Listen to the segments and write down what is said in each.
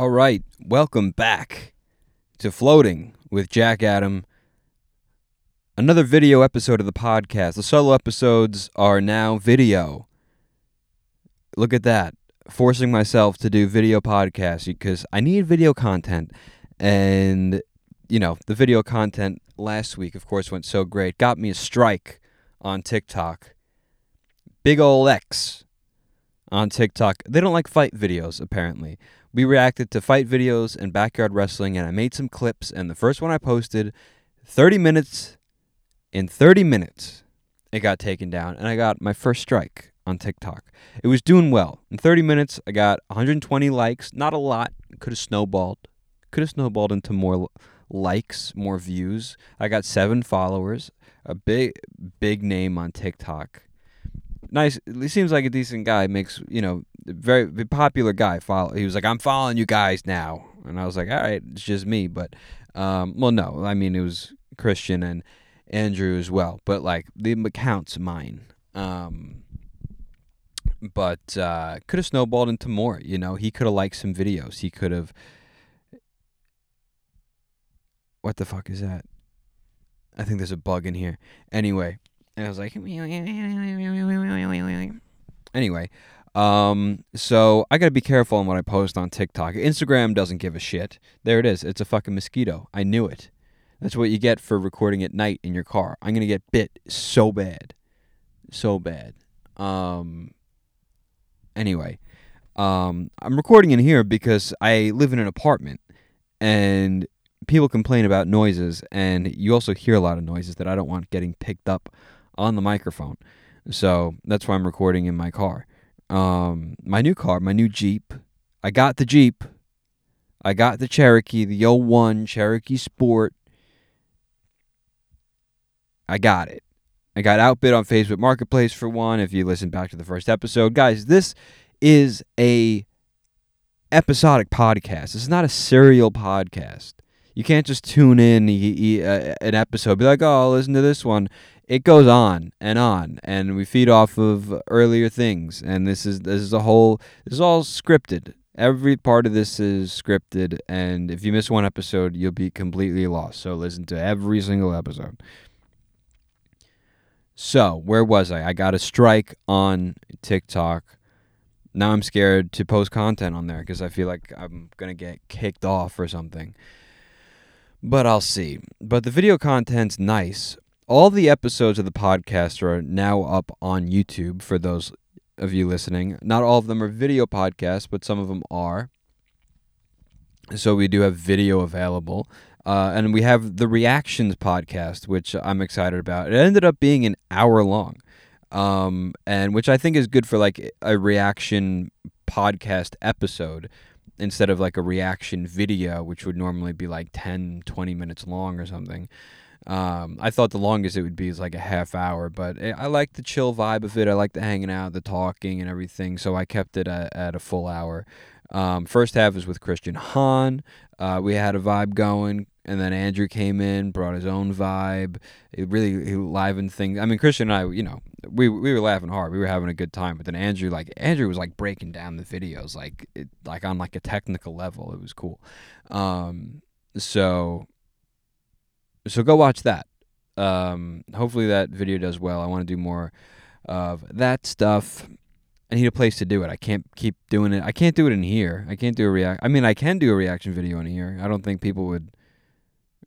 All right, welcome back to Floating with Jack Adam. Another video episode of the podcast. The solo episodes are now video. Look at that. Forcing myself to do video podcasts because I need video content. And, you know, the video content last week, of course, went so great. Got me a strike on TikTok. Big ol' X on TikTok. They don't like fight videos, apparently. We reacted to fight videos and backyard wrestling, and I made some clips. And the first one I posted, 30 minutes. In 30 minutes, it got taken down, and I got my first strike on TikTok. It was doing well. In 30 minutes, I got 120 likes. Not a lot. Could have snowballed. Could have snowballed into more likes, more views. I got seven followers. A big, big name on TikTok nice. He seems like a decent guy. Makes you know very, popular guy. Follow. He was like, I'm following you guys now, and I was like, all right, it's just me. But um, well, no, I mean it was Christian and Andrew as well. But like the account's mine. Um, but uh, could have snowballed into more. You know, he could have liked some videos. He could have. What the fuck is that? I think there's a bug in here. Anyway, and I was like, anyway, um, so I gotta be careful on what I post on TikTok. Instagram doesn't give a shit. There it is. It's a fucking mosquito. I knew it. That's what you get for recording at night in your car. I'm gonna get bit so bad, so bad. Um. Anyway, um, I'm recording in here because I live in an apartment, and people complain about noises, and you also hear a lot of noises that I don't want getting picked up on the microphone. So that's why I'm recording in my car. Um, my new car, my new Jeep. I got the Jeep. I got the Cherokee, the 01 Cherokee Sport. I got it. I got outbid on Facebook Marketplace for one. If you listen back to the first episode, guys, this is a episodic podcast. This is not a serial podcast. You can't just tune in an episode, be like, "Oh, I'll listen to this one." it goes on and on and we feed off of earlier things and this is this is a whole this is all scripted. Every part of this is scripted and if you miss one episode you'll be completely lost so listen to every single episode. So where was i? I got a strike on tiktok. Now i'm scared to post content on there because i feel like i'm gonna get kicked off or something but I'll see. But the video content's nice all the episodes of the podcast are now up on YouTube for those of you listening. Not all of them are video podcasts, but some of them are. So we do have video available. Uh, and we have the reactions podcast, which I'm excited about. It ended up being an hour long, um, and which I think is good for like a reaction podcast episode instead of like a reaction video, which would normally be like 10, 20 minutes long or something. Um, I thought the longest it would be is like a half hour, but eh, I like the chill vibe of it. I like the hanging out, the talking, and everything. So I kept it at, at a full hour. Um, first half is with Christian Hahn. Uh, we had a vibe going, and then Andrew came in, brought his own vibe. It really livened things. I mean, Christian and I, you know, we we were laughing hard. We were having a good time. But then Andrew, like Andrew, was like breaking down the videos, like it, like on like a technical level. It was cool. Um, so so go watch that. Um, hopefully that video does well. I want to do more of that stuff. I need a place to do it. I can't keep doing it. I can't do it in here. I can't do a react. I mean, I can do a reaction video in here. I don't think people would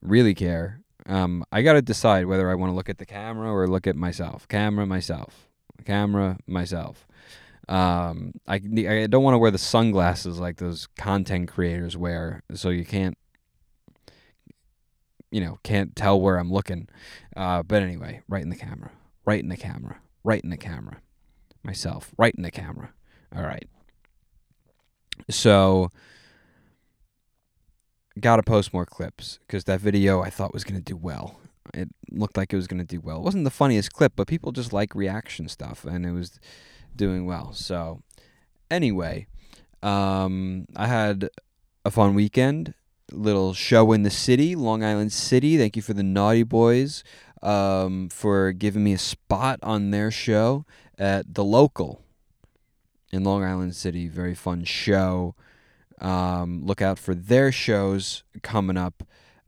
really care. Um, I got to decide whether I want to look at the camera or look at myself. Camera, myself. Camera, myself. Um, I I don't want to wear the sunglasses like those content creators wear, so you can't you know, can't tell where I'm looking. Uh, but anyway, right in the camera, right in the camera, right in the camera. Myself, right in the camera. All right. So, got to post more clips because that video I thought was going to do well. It looked like it was going to do well. It wasn't the funniest clip, but people just like reaction stuff, and it was doing well. So, anyway, um, I had a fun weekend little show in the city, Long Island City. Thank you for the Naughty Boys um, for giving me a spot on their show at the local in Long Island City. Very fun show. Um, look out for their shows coming up.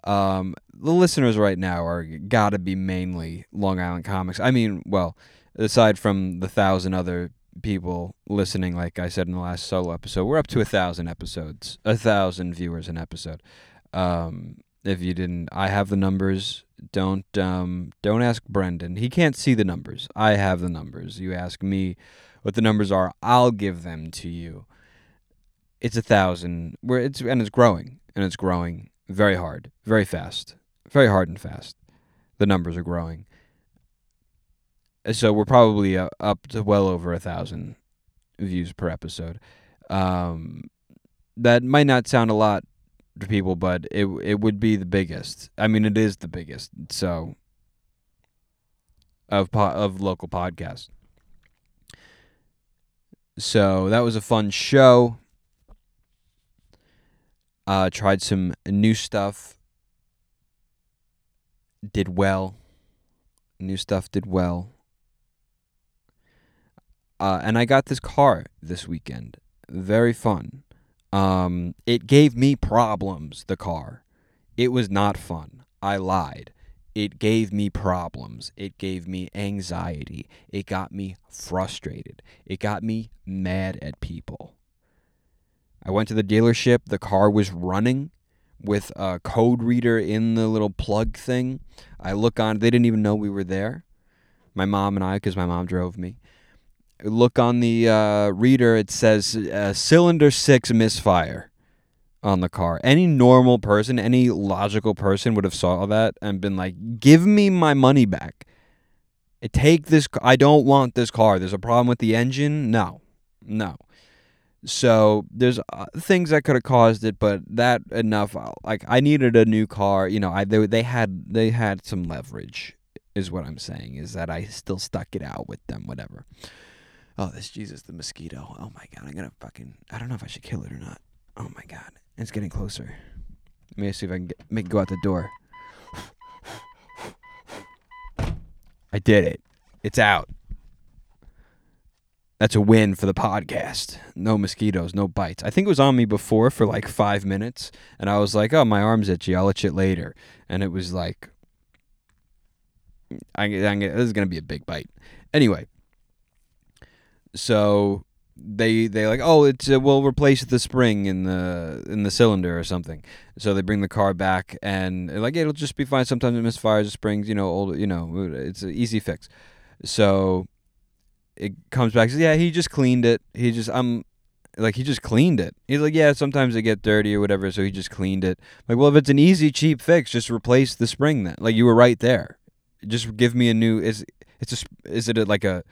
Um, the listeners right now are gotta be mainly Long Island comics. I mean, well, aside from the thousand other people listening, like I said in the last solo episode, we're up to a thousand episodes, a thousand viewers an episode. Um, if you didn't, I have the numbers. Don't um, don't ask Brendan. He can't see the numbers. I have the numbers. You ask me what the numbers are. I'll give them to you. It's a thousand. Where it's and it's growing and it's growing very hard, very fast, very hard and fast. The numbers are growing. So we're probably uh, up to well over a thousand views per episode. Um, that might not sound a lot to people, but it it would be the biggest. I mean, it is the biggest. So of po- of local podcasts. So that was a fun show. Uh, tried some new stuff. Did well. New stuff did well. Uh, and I got this car this weekend. Very fun. Um, it gave me problems, the car. It was not fun. I lied. It gave me problems. It gave me anxiety. It got me frustrated. It got me mad at people. I went to the dealership. The car was running with a code reader in the little plug thing. I look on, they didn't even know we were there. My mom and I, because my mom drove me. Look on the uh, reader, it says uh, cylinder six misfire on the car. Any normal person, any logical person would have saw that and been like, "Give me my money back. Take this. I don't want this car. There's a problem with the engine. No, no." So there's uh, things that could have caused it, but that enough. uh, Like I needed a new car. You know, I they, they had they had some leverage, is what I'm saying. Is that I still stuck it out with them. Whatever. Oh, this Jesus the mosquito. Oh my god, I'm gonna fucking. I don't know if I should kill it or not. Oh my god, it's getting closer. Let me see if I can get, make go out the door. I did it. It's out. That's a win for the podcast. No mosquitoes, no bites. I think it was on me before for like five minutes, and I was like, "Oh, my arm's itchy. I'll itch it later." And it was like, I, I, this is gonna be a big bite. Anyway, so they they like, oh, it's uh, we'll replace the spring in the in the cylinder or something. So they bring the car back, and like, it'll just be fine. Sometimes it misfires the springs. You know, old. You know, it's an easy fix. So it comes back. Says, yeah, he just cleaned it. He just I'm like he just cleaned it. He's like, yeah, sometimes they get dirty or whatever, so he just cleaned it. like, well, if it's an easy, cheap fix, just replace the spring then. Like you were right there. Just give me a new. Is it's a is it a, like a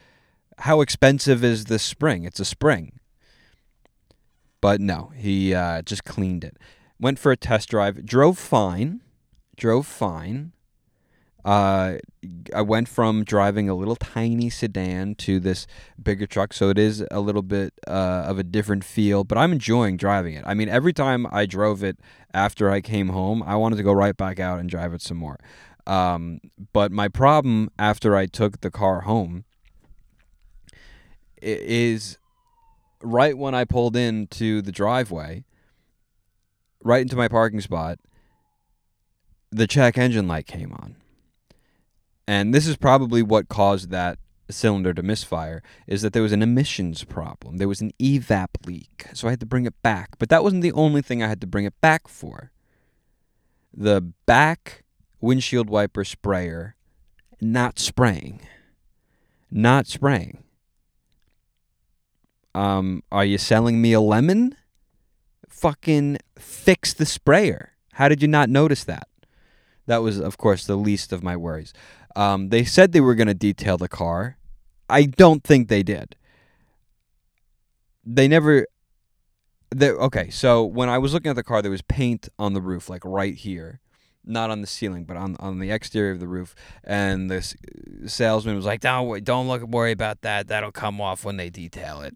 how expensive is this spring? It's a spring. But no, he uh, just cleaned it. Went for a test drive. Drove fine. Drove fine. Uh, I went from driving a little tiny sedan to this bigger truck, so it is a little bit uh, of a different feel. But I'm enjoying driving it. I mean, every time I drove it after I came home, I wanted to go right back out and drive it some more. Um, but my problem after I took the car home is right when I pulled into the driveway, right into my parking spot, the check engine light came on. And this is probably what caused that cylinder to misfire is that there was an emissions problem. There was an evap leak. So I had to bring it back. But that wasn't the only thing I had to bring it back for. The back windshield wiper sprayer not spraying. Not spraying. Um, are you selling me a lemon? Fucking fix the sprayer. How did you not notice that? That was, of course, the least of my worries. Um, they said they were going to detail the car. I don't think they did. They never. They, okay, so when I was looking at the car, there was paint on the roof, like right here, not on the ceiling, but on on the exterior of the roof. And the salesman was like, "Don't don't look worry about that. That'll come off when they detail it."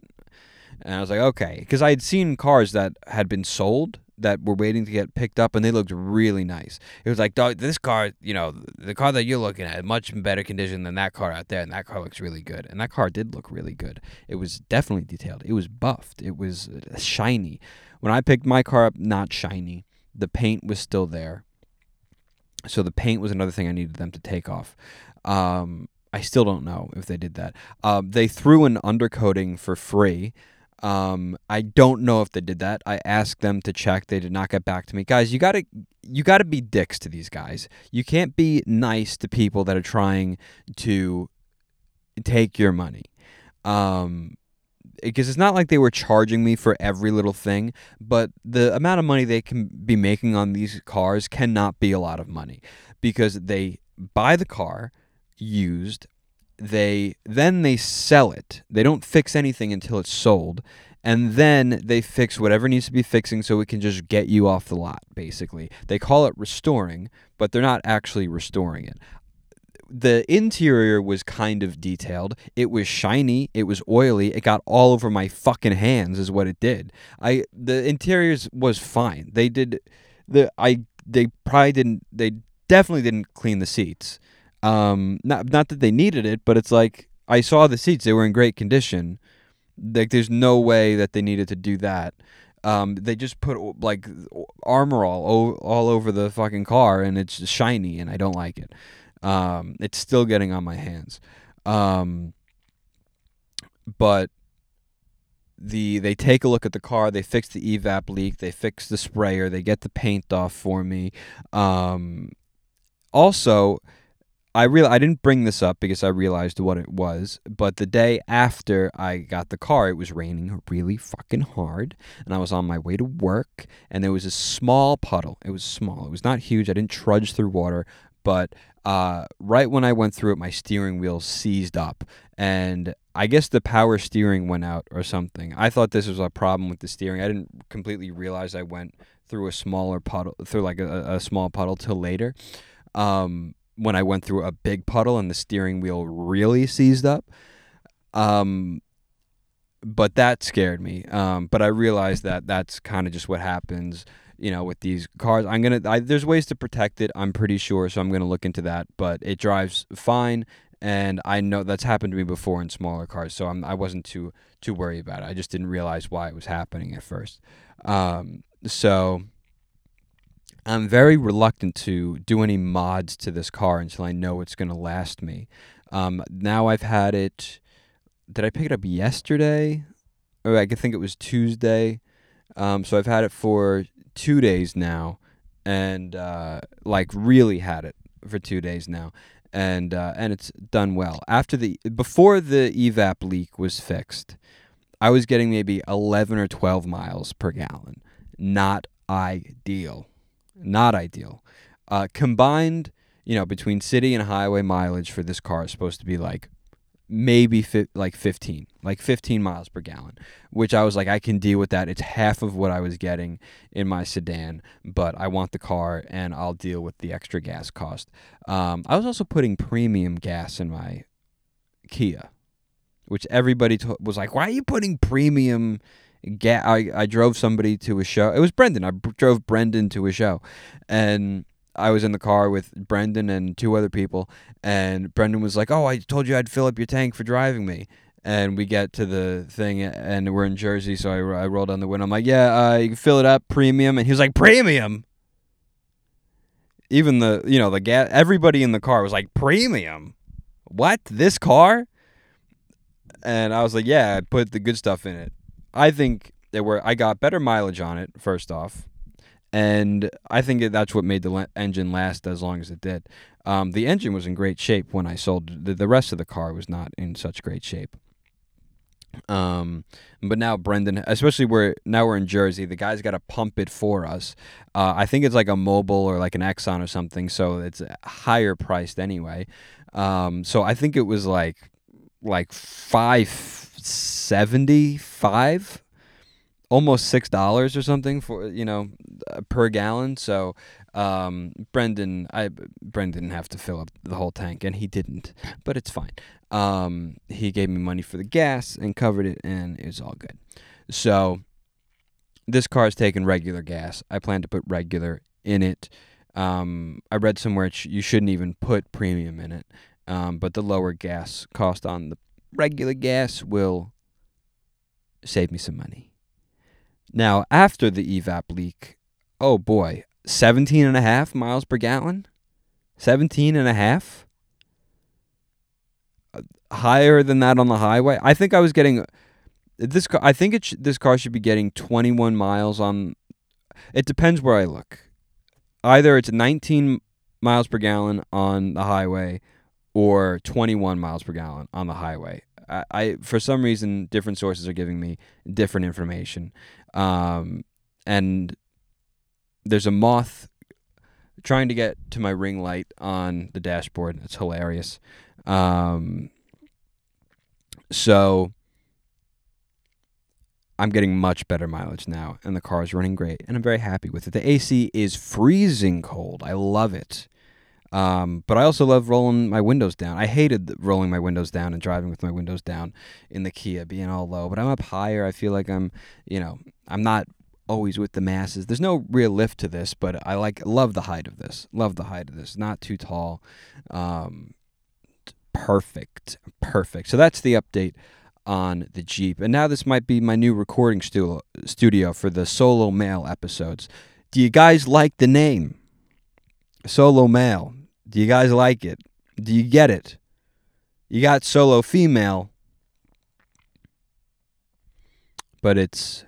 And I was like, "Okay," because I had seen cars that had been sold that were waiting to get picked up, and they looked really nice. It was like, "Dog, this car, you know, the car that you're looking at, much better condition than that car out there, and that car looks really good." And that car did look really good. It was definitely detailed. It was buffed. It was uh, shiny. When I picked my car up, not shiny. The paint was still there. So the paint was another thing I needed them to take off. Um, I still don't know if they did that. Uh, they threw an undercoating for free. Um, I don't know if they did that. I asked them to check. They did not get back to me. Guys, you gotta you gotta be dicks to these guys. You can't be nice to people that are trying to take your money. Um, because it's not like they were charging me for every little thing, but the amount of money they can be making on these cars cannot be a lot of money because they buy the car used, they then they sell it. They don't fix anything until it's sold, and then they fix whatever needs to be fixing so it can just get you off the lot basically. They call it restoring, but they're not actually restoring it the interior was kind of detailed. It was shiny. It was oily. It got all over my fucking hands. Is what it did. I the interiors was fine. They did the I they probably didn't. They definitely didn't clean the seats. Um, not not that they needed it, but it's like I saw the seats. They were in great condition. Like there's no way that they needed to do that. Um, they just put like armor all all over the fucking car, and it's shiny, and I don't like it. Um, it's still getting on my hands. Um, but the they take a look at the car, they fix the evap leak, they fix the sprayer, they get the paint off for me. Um, also, I real I didn't bring this up because I realized what it was, but the day after I got the car, it was raining really fucking hard, and I was on my way to work, and there was a small puddle. It was small. It was not huge. I didn't trudge through water, but uh, right when I went through it, my steering wheel seized up, and I guess the power steering went out or something. I thought this was a problem with the steering. I didn't completely realize I went through a smaller puddle, through like a, a small puddle till later. Um, when I went through a big puddle and the steering wheel really seized up. Um, but that scared me. Um, but I realized that that's kind of just what happens you know, with these cars. I'm gonna. I, there's ways to protect it. I'm pretty sure, so I'm gonna look into that. But it drives fine, and I know that's happened to me before in smaller cars, so I'm. I wasn't too too worried about it. I just didn't realize why it was happening at first. Um, so I'm very reluctant to do any mods to this car until I know it's gonna last me. Um, now I've had it. Did I pick it up yesterday? Or I think it was Tuesday. Um, so I've had it for two days now, and uh, like really had it for two days now, and uh, and it's done well. After the before the evap leak was fixed, I was getting maybe eleven or twelve miles per gallon. Not ideal. Not ideal. Uh, combined, you know, between city and highway mileage for this car is supposed to be like maybe fi- like 15 like 15 miles per gallon which i was like i can deal with that it's half of what i was getting in my sedan but i want the car and i'll deal with the extra gas cost um, i was also putting premium gas in my kia which everybody to- was like why are you putting premium gas I, I drove somebody to a show it was brendan i b- drove brendan to a show and I was in the car with Brendan and two other people, and Brendan was like, "Oh, I told you I'd fill up your tank for driving me." And we get to the thing, and we're in Jersey, so I, I roll down the window. I'm like, "Yeah, uh, you can fill it up, premium." And he was like, "Premium." Even the you know the gas, everybody in the car was like, "Premium." What this car? And I was like, "Yeah, I put the good stuff in it." I think there were I got better mileage on it. First off, and I think that's what made the engine last as long as it did. Um, the engine was in great shape when I sold the, the rest of the car was not in such great shape. Um, but now Brendan, especially where now we're in Jersey, the guy's got to pump it for us. Uh, I think it's like a Mobil or like an Exxon or something, so it's higher priced anyway. Um, so I think it was like like five seventy five almost six dollars or something for you know uh, per gallon. So um, Brendan, I Brendan didn't have to fill up the whole tank, and he didn't, but it's fine. Um, he gave me money for the gas and covered it, and it was all good. So this car is taking regular gas. I plan to put regular in it. Um, I read somewhere sh- you shouldn't even put premium in it, um, but the lower gas cost on the regular gas will save me some money. Now, after the evap leak, oh boy, 17 and a half miles per gallon? 17 and a half? Uh, higher than that on the highway? I think I was getting this car I think it sh- this car should be getting 21 miles on it depends where I look. Either it's 19 miles per gallon on the highway or 21 miles per gallon on the highway. I, I for some reason different sources are giving me different information. Um, and there's a moth trying to get to my ring light on the dashboard. It's hilarious. Um, so I'm getting much better mileage now, and the car is running great, and I'm very happy with it. The AC is freezing cold. I love it. Um, but I also love rolling my windows down. I hated rolling my windows down and driving with my windows down in the Kia, being all low. But I'm up higher. I feel like I'm, you know, I'm not always with the masses. There's no real lift to this, but I like love the height of this. Love the height of this. Not too tall. Um, perfect, perfect. So that's the update on the Jeep. And now this might be my new recording stu- studio for the solo male episodes. Do you guys like the name? Solo male. Do you guys like it? Do you get it? You got solo female, but it's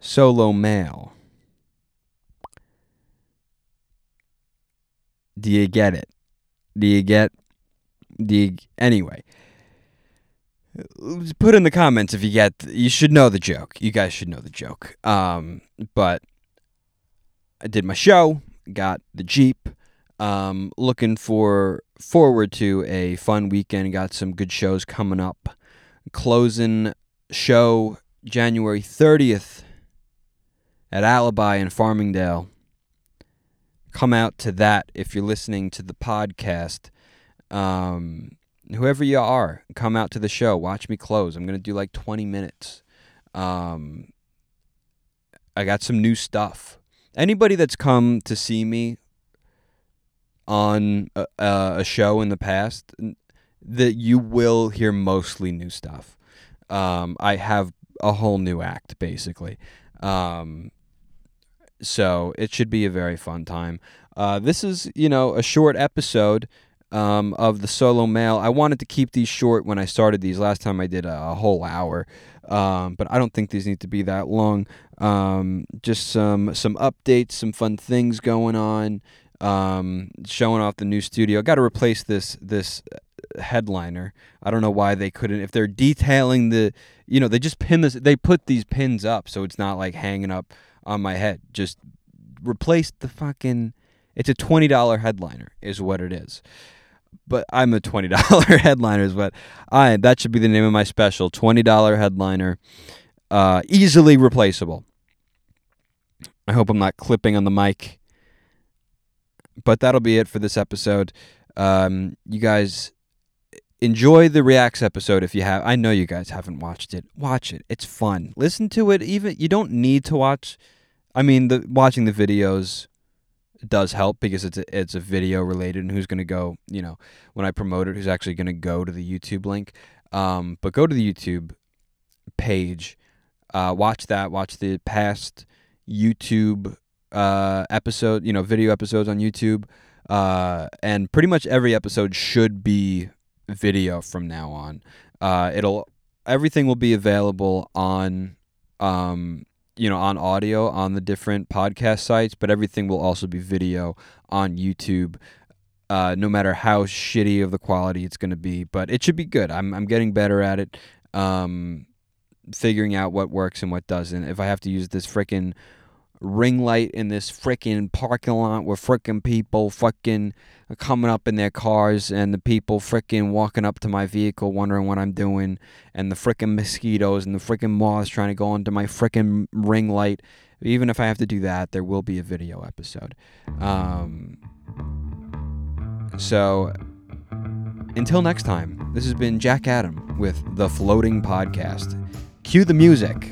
solo male. Do you get it? Do you get do you anyway? put in the comments if you get you should know the joke you guys should know the joke um, but i did my show got the jeep um, looking for forward to a fun weekend got some good shows coming up closing show january 30th at alibi in farmingdale come out to that if you're listening to the podcast um, whoever you are, come out to the show. Watch me close. I'm gonna do like 20 minutes. Um, I got some new stuff. Anybody that's come to see me on a, a show in the past, that you will hear mostly new stuff. Um, I have a whole new act basically. Um, so it should be a very fun time. Uh, this is, you know, a short episode um, of the solo male. I wanted to keep these short when I started these. Last time I did a, a whole hour, um, but I don't think these need to be that long. Um, just some some updates, some fun things going on. Um, showing off the new studio. Got to replace this this headliner. I don't know why they couldn't. If they're detailing the, you know, they just pin this. They put these pins up so it's not like hanging up on my head. Just replace the fucking. It's a twenty dollar headliner, is what it is but I'm a twenty dollar headliner is what I that should be the name of my special. Twenty dollar headliner. Uh, easily replaceable. I hope I'm not clipping on the mic. But that'll be it for this episode. Um, you guys enjoy the reacts episode if you have I know you guys haven't watched it. Watch it. It's fun. Listen to it even you don't need to watch I mean the watching the videos does help because it's a, it's a video related and who's going to go, you know, when I promote it, who's actually going to go to the YouTube link. Um, but go to the YouTube page, uh, watch that, watch the past YouTube uh, episode, you know, video episodes on YouTube. Uh, and pretty much every episode should be video from now on. Uh, it'll everything will be available on um, you know, on audio on the different podcast sites, but everything will also be video on YouTube. Uh, no matter how shitty of the quality it's going to be, but it should be good. I'm I'm getting better at it, um, figuring out what works and what doesn't. If I have to use this freaking ring light in this freaking parking lot with freaking people fucking coming up in their cars and the people freaking walking up to my vehicle wondering what I'm doing and the freaking mosquitoes and the freaking moths trying to go into my freaking ring light. Even if I have to do that, there will be a video episode. Um, so until next time, this has been Jack Adam with the Floating Podcast. Cue the music.